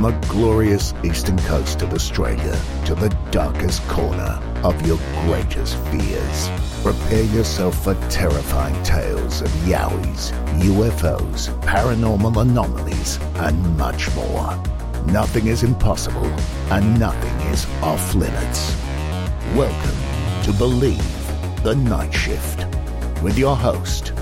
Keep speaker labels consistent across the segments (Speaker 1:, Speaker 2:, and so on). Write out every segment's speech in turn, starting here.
Speaker 1: From the glorious eastern coast of Australia to the darkest corner of your greatest fears. Prepare yourself for terrifying tales of yowies, UFOs, paranormal anomalies, and much more. Nothing is impossible and nothing is off limits. Welcome to Believe the Night Shift with your host,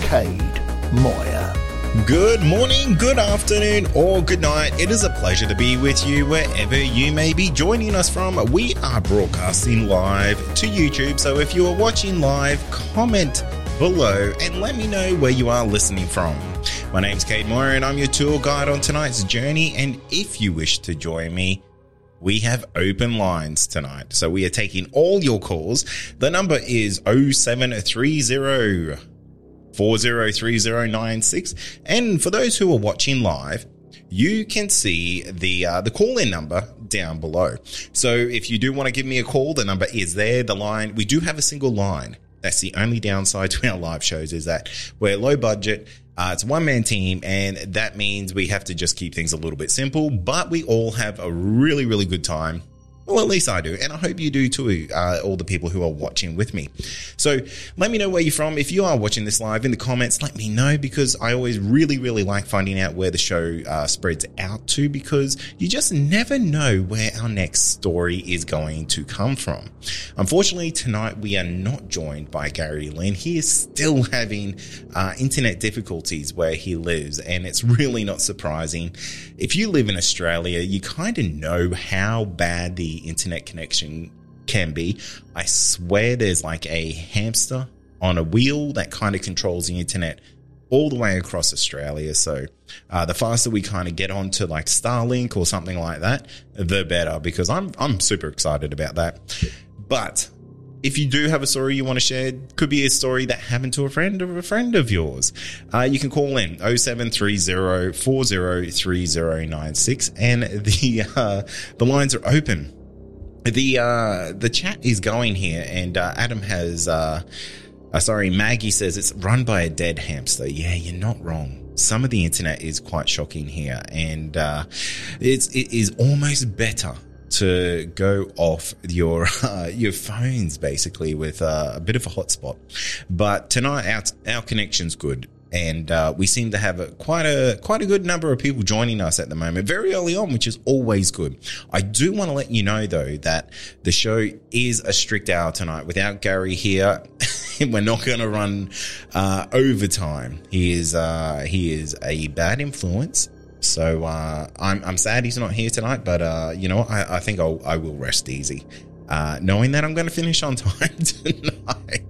Speaker 1: Cade Moyer.
Speaker 2: Good morning, good afternoon, or good night. It is a pleasure to be with you wherever you may be joining us from. We are broadcasting live to YouTube, so if you are watching live, comment below and let me know where you are listening from. My name's Kate Moore, and I'm your tour guide on tonight's journey. And if you wish to join me, we have open lines tonight. So we are taking all your calls. The number is 0730 403096. And for those who are watching live, you can see the uh, the call in number down below. So if you do want to give me a call, the number is there. The line we do have a single line. That's the only downside to our live shows is that we're low budget. Uh, it's a one man team, and that means we have to just keep things a little bit simple. But we all have a really really good time well, at least I do. And I hope you do too, uh, all the people who are watching with me. So let me know where you're from. If you are watching this live in the comments, let me know because I always really, really like finding out where the show uh, spreads out to because you just never know where our next story is going to come from. Unfortunately, tonight we are not joined by Gary Lynn. He is still having uh, internet difficulties where he lives, and it's really not surprising. If you live in Australia, you kind of know how bad the internet connection can be. I swear there's like a hamster on a wheel that kind of controls the internet all the way across Australia. So uh, the faster we kind of get onto like Starlink or something like that, the better. Because I'm I'm super excited about that. But if you do have a story you want to share, could be a story that happened to a friend of a friend of yours. Uh, you can call in 0730 403096 and the uh, the lines are open the uh, the chat is going here, and uh, Adam has. Uh, uh, sorry, Maggie says it's run by a dead hamster. Yeah, you're not wrong. Some of the internet is quite shocking here, and uh, it's it is almost better to go off your uh, your phones basically with uh, a bit of a hotspot. But tonight our our connection's good and uh, we seem to have a, quite a quite a good number of people joining us at the moment, very early on, which is always good. I do want to let you know though that the show is a strict hour tonight. Without Gary here, we're not going to run uh, overtime. He is uh, he is a bad influence. So uh, I'm I'm sad he's not here tonight, but uh, you know I, I think I'll, I will rest easy, uh, knowing that I'm going to finish on time tonight.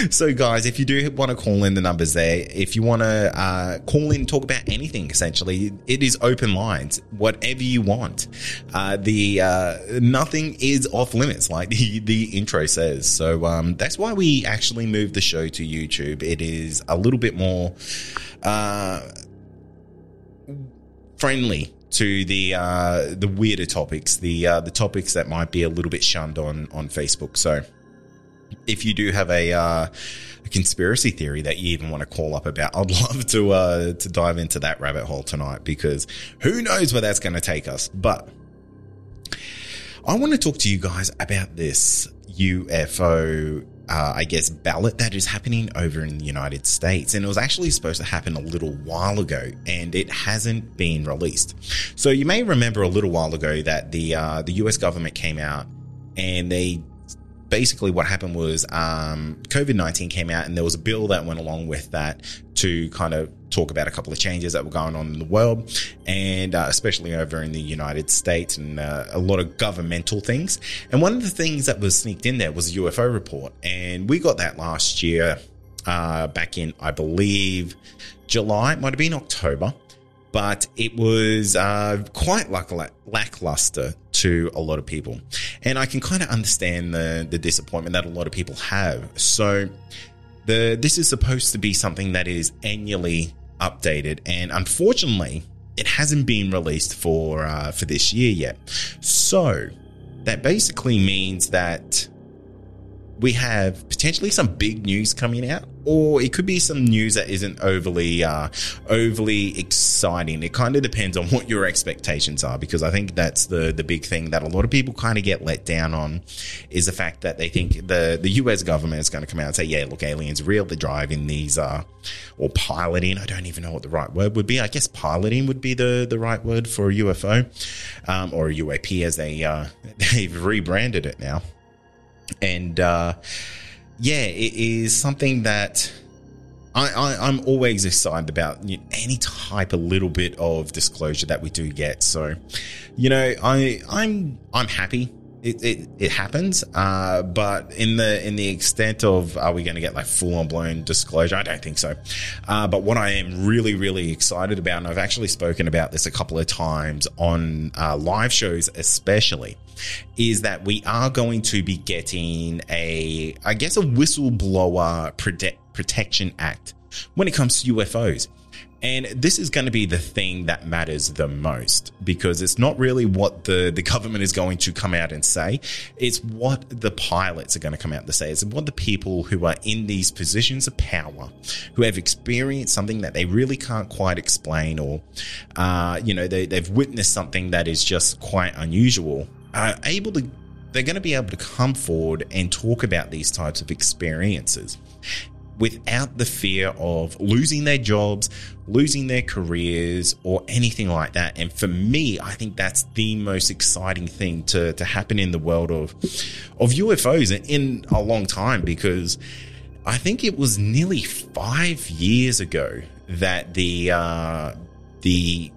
Speaker 2: so, guys, if you do want to call in, the numbers there. If you want to uh, call in, talk about anything, essentially, it is open lines, whatever you want. Uh, the uh, nothing is off limits, like the the intro says. So um, that's why we actually moved the show to YouTube. It is a little bit more uh, friendly to the uh, the weirder topics, the uh, the topics that might be a little bit shunned on on Facebook. So if you do have a, uh, a, conspiracy theory that you even want to call up about, I'd love to uh, to dive into that rabbit hole tonight because who knows where that's going to take us. But I want to talk to you guys about this UFO. Uh, I guess ballot that is happening over in the United States, and it was actually supposed to happen a little while ago, and it hasn't been released. So you may remember a little while ago that the uh, the U.S. government came out and they basically what happened was um, COVID 19 came out and there was a bill that went along with that to kind of talk about a couple of changes that were going on in the world and uh, especially over in the United States and uh, a lot of governmental things. And one of the things that was sneaked in there was a UFO report. And we got that last year, uh, back in, I believe, July, might have been October but it was uh, quite lack- lackluster to a lot of people. And I can kind of understand the, the disappointment that a lot of people have. So, the this is supposed to be something that is annually updated, and unfortunately, it hasn't been released for uh, for this year yet. So, that basically means that we have potentially some big news coming out, or it could be some news that isn't overly uh, overly exciting. It kind of depends on what your expectations are, because I think that's the the big thing that a lot of people kind of get let down on is the fact that they think the the U.S. government is going to come out and say, "Yeah, look, aliens real. They're driving these, uh, or piloting. I don't even know what the right word would be. I guess piloting would be the the right word for a UFO, um, or a UAP as they uh, they've rebranded it now." and uh, yeah, it is something that I, am always excited about you know, any type of little bit of disclosure that we do get. So, you know, I I'm I'm happy it, it, it happens. Uh, but in the in the extent of are we going to get like full on blown disclosure? I don't think so. Uh, but what I am really really excited about, and I've actually spoken about this a couple of times on uh, live shows, especially, is that we are going to be getting a I guess a whistleblower prote- protection act when it comes to UFOs. And this is going to be the thing that matters the most because it's not really what the, the government is going to come out and say. It's what the pilots are going to come out and say. It's what the people who are in these positions of power, who have experienced something that they really can't quite explain or, uh, you know, they, they've witnessed something that is just quite unusual, are able to, they're going to be able to come forward and talk about these types of experiences without the fear of losing their jobs, losing their careers, or anything like that. And for me, I think that's the most exciting thing to, to happen in the world of, of UFOs in a long time because I think it was nearly five years ago that the, uh, the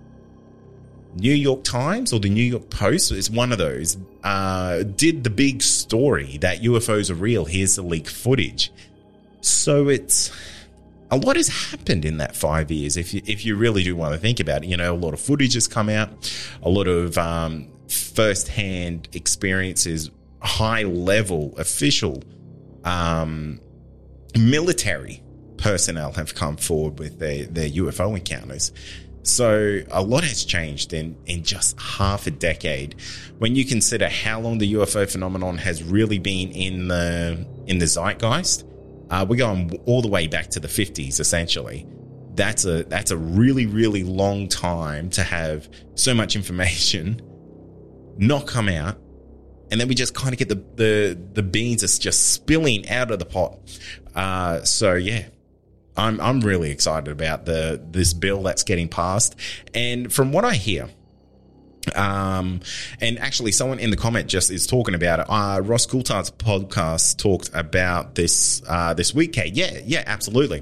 Speaker 2: New York Times or the New York Post, it's one of those, uh, did the big story that UFOs are real. Here's the leaked footage. So it's a lot has happened in that five years. If you, if you really do want to think about it, you know, a lot of footage has come out, a lot of um, first-hand experiences, high level official um, military personnel have come forward with their, their UFO encounters. So a lot has changed in, in just half a decade. When you consider how long the UFO phenomenon has really been in the in the zeitgeist, uh, we're going all the way back to the 50s, essentially. That's a that's a really really long time to have so much information not come out, and then we just kind of get the the the beans are just spilling out of the pot. Uh, so yeah, I'm I'm really excited about the this bill that's getting passed, and from what I hear um, and actually, someone in the comment just is talking about it. Uh, Ross Coulthart's podcast talked about this uh, this week. Kate. Yeah, yeah, absolutely.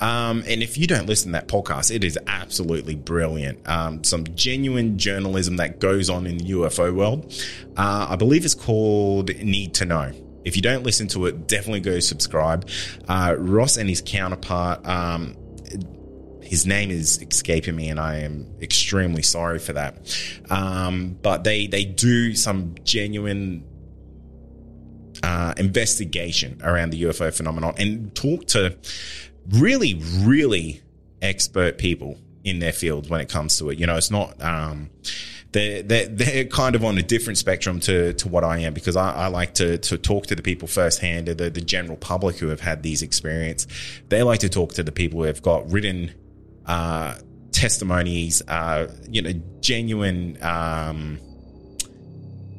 Speaker 2: Um, and if you don't listen to that podcast, it is absolutely brilliant. Um, some genuine journalism that goes on in the UFO world. Uh, I believe it's called Need to Know. If you don't listen to it, definitely go subscribe. Uh, Ross and his counterpart um, his name is escaping me, and I am extremely sorry for that. Um, but they they do some genuine uh, investigation around the UFO phenomenon and talk to really, really expert people in their field when it comes to it. You know, it's not. Um, they're, they're, they're kind of on a different spectrum to, to what I am because I, I like to, to talk to the people firsthand, the, the general public who have had these experience. They like to talk to the people who have got written uh, testimonies, uh, you know, genuine um,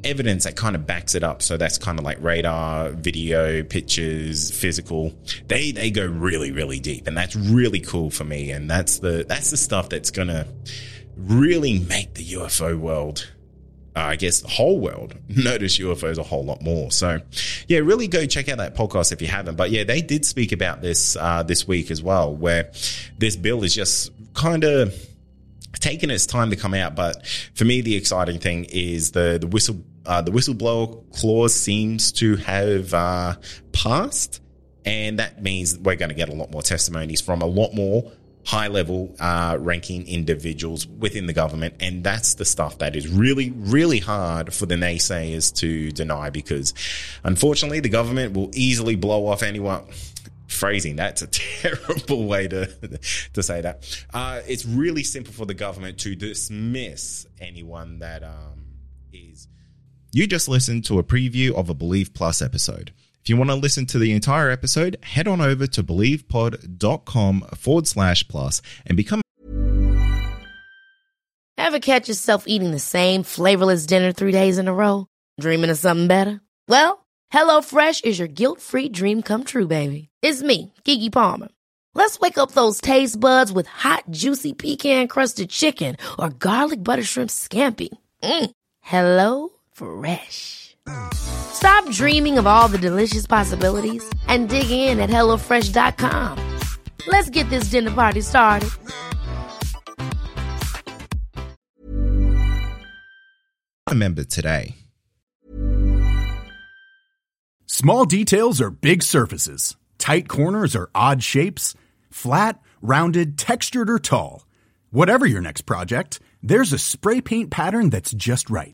Speaker 2: evidence that kind of backs it up. So that's kind of like radar, video, pictures, physical. They they go really really deep, and that's really cool for me. And that's the that's the stuff that's gonna really make the UFO world I guess the whole world notice UFOs a whole lot more. So, yeah, really go check out that podcast if you haven't. But yeah, they did speak about this uh, this week as well, where this bill is just kind of taking its time to come out. But for me, the exciting thing is the the whistle uh, the whistleblower clause seems to have uh, passed, and that means we're going to get a lot more testimonies from a lot more high level uh, ranking individuals within the government. And that's the stuff that is really, really hard for the naysayers to deny because unfortunately the government will easily blow off anyone. Phrasing that's a terrible way to to say that. Uh, it's really simple for the government to dismiss anyone that um, is. You just listened to a preview of a Believe Plus episode. If you want to listen to the entire episode, head on over to believepod.com forward slash plus and become.
Speaker 3: A Ever catch yourself eating the same flavorless dinner three days in a row? Dreaming of something better? Well, HelloFresh is your guilt free dream come true, baby. It's me, Keke Palmer. Let's wake up those taste buds with hot, juicy pecan crusted chicken or garlic butter shrimp scampi. Mm. Hello Fresh. Stop dreaming of all the delicious possibilities and dig in at HelloFresh.com. Let's get this dinner party started.
Speaker 2: a member today.
Speaker 4: Small details are big surfaces. Tight corners are odd shapes. Flat, rounded, textured, or tall. Whatever your next project, there's a spray paint pattern that's just right.